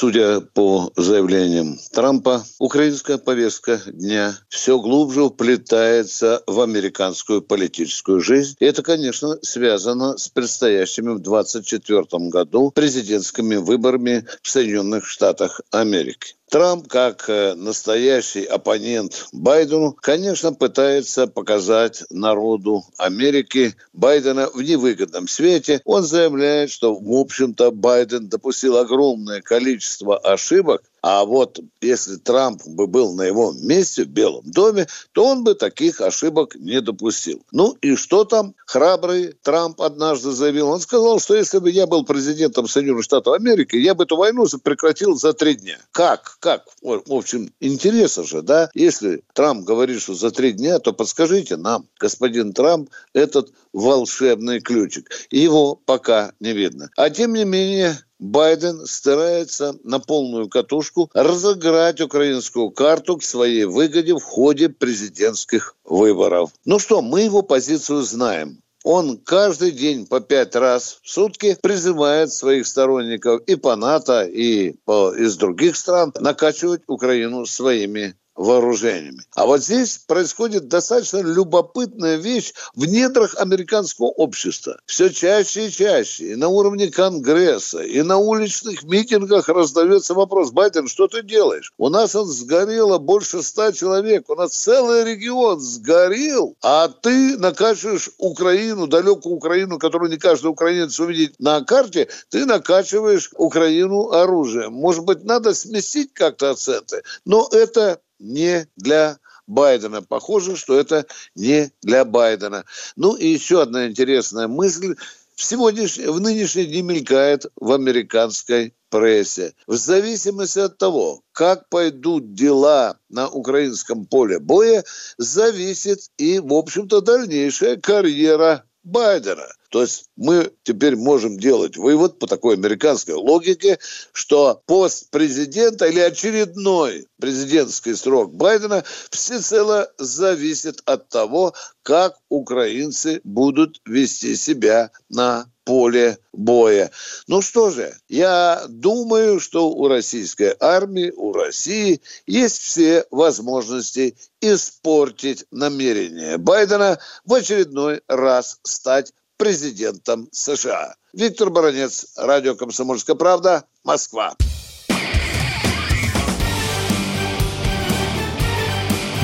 Судя по заявлениям Трампа, украинская повестка дня все глубже вплетается в американскую политическую жизнь. И это, конечно, связано с предстоящими в 2024 году президентскими выборами в Соединенных Штатах Америки. Трамп, как э, настоящий оппонент Байдену, конечно, пытается показать народу Америки Байдена в невыгодном свете. Он заявляет, что, в общем-то, Байден допустил огромное количество ошибок, а вот если Трамп бы был на его месте в Белом доме, то он бы таких ошибок не допустил. Ну и что там храбрый Трамп однажды заявил? Он сказал, что если бы я был президентом Соединенных Штатов Америки, я бы эту войну прекратил за три дня. Как? Как? В общем, интересно же, да? Если Трамп говорит, что за три дня, то подскажите нам, господин Трамп, этот волшебный ключик. Его пока не видно. А тем не менее, Байден старается на полную катушку разыграть украинскую карту к своей выгоде в ходе президентских выборов. Ну что, мы его позицию знаем. Он каждый день по пять раз в сутки призывает своих сторонников и по НАТО, и по, из других стран накачивать Украину своими вооружениями. А вот здесь происходит достаточно любопытная вещь в недрах американского общества. Все чаще и чаще, и на уровне Конгресса, и на уличных митингах раздается вопрос, Байден, что ты делаешь? У нас он сгорело больше ста человек, у нас целый регион сгорел, а ты накачиваешь Украину, далекую Украину, которую не каждый украинец увидит на карте, ты накачиваешь Украину оружием. Может быть, надо сместить как-то акценты, но это не для Байдена. Похоже, что это не для Байдена. Ну и еще одна интересная мысль. В, сегодняшний, в нынешние дни мелькает в американской прессе. В зависимости от того, как пойдут дела на украинском поле боя, зависит и, в общем-то, дальнейшая карьера Байдена. То есть мы теперь можем делать вывод по такой американской логике, что пост президента или очередной президентский срок Байдена всецело зависит от того, как украинцы будут вести себя на поле боя. Ну что же, я думаю, что у российской армии, у России есть все возможности испортить намерение Байдена в очередной раз стать президентом США. Виктор Баранец, Радио «Комсомольская правда», Москва.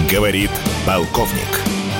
Говорит полковник.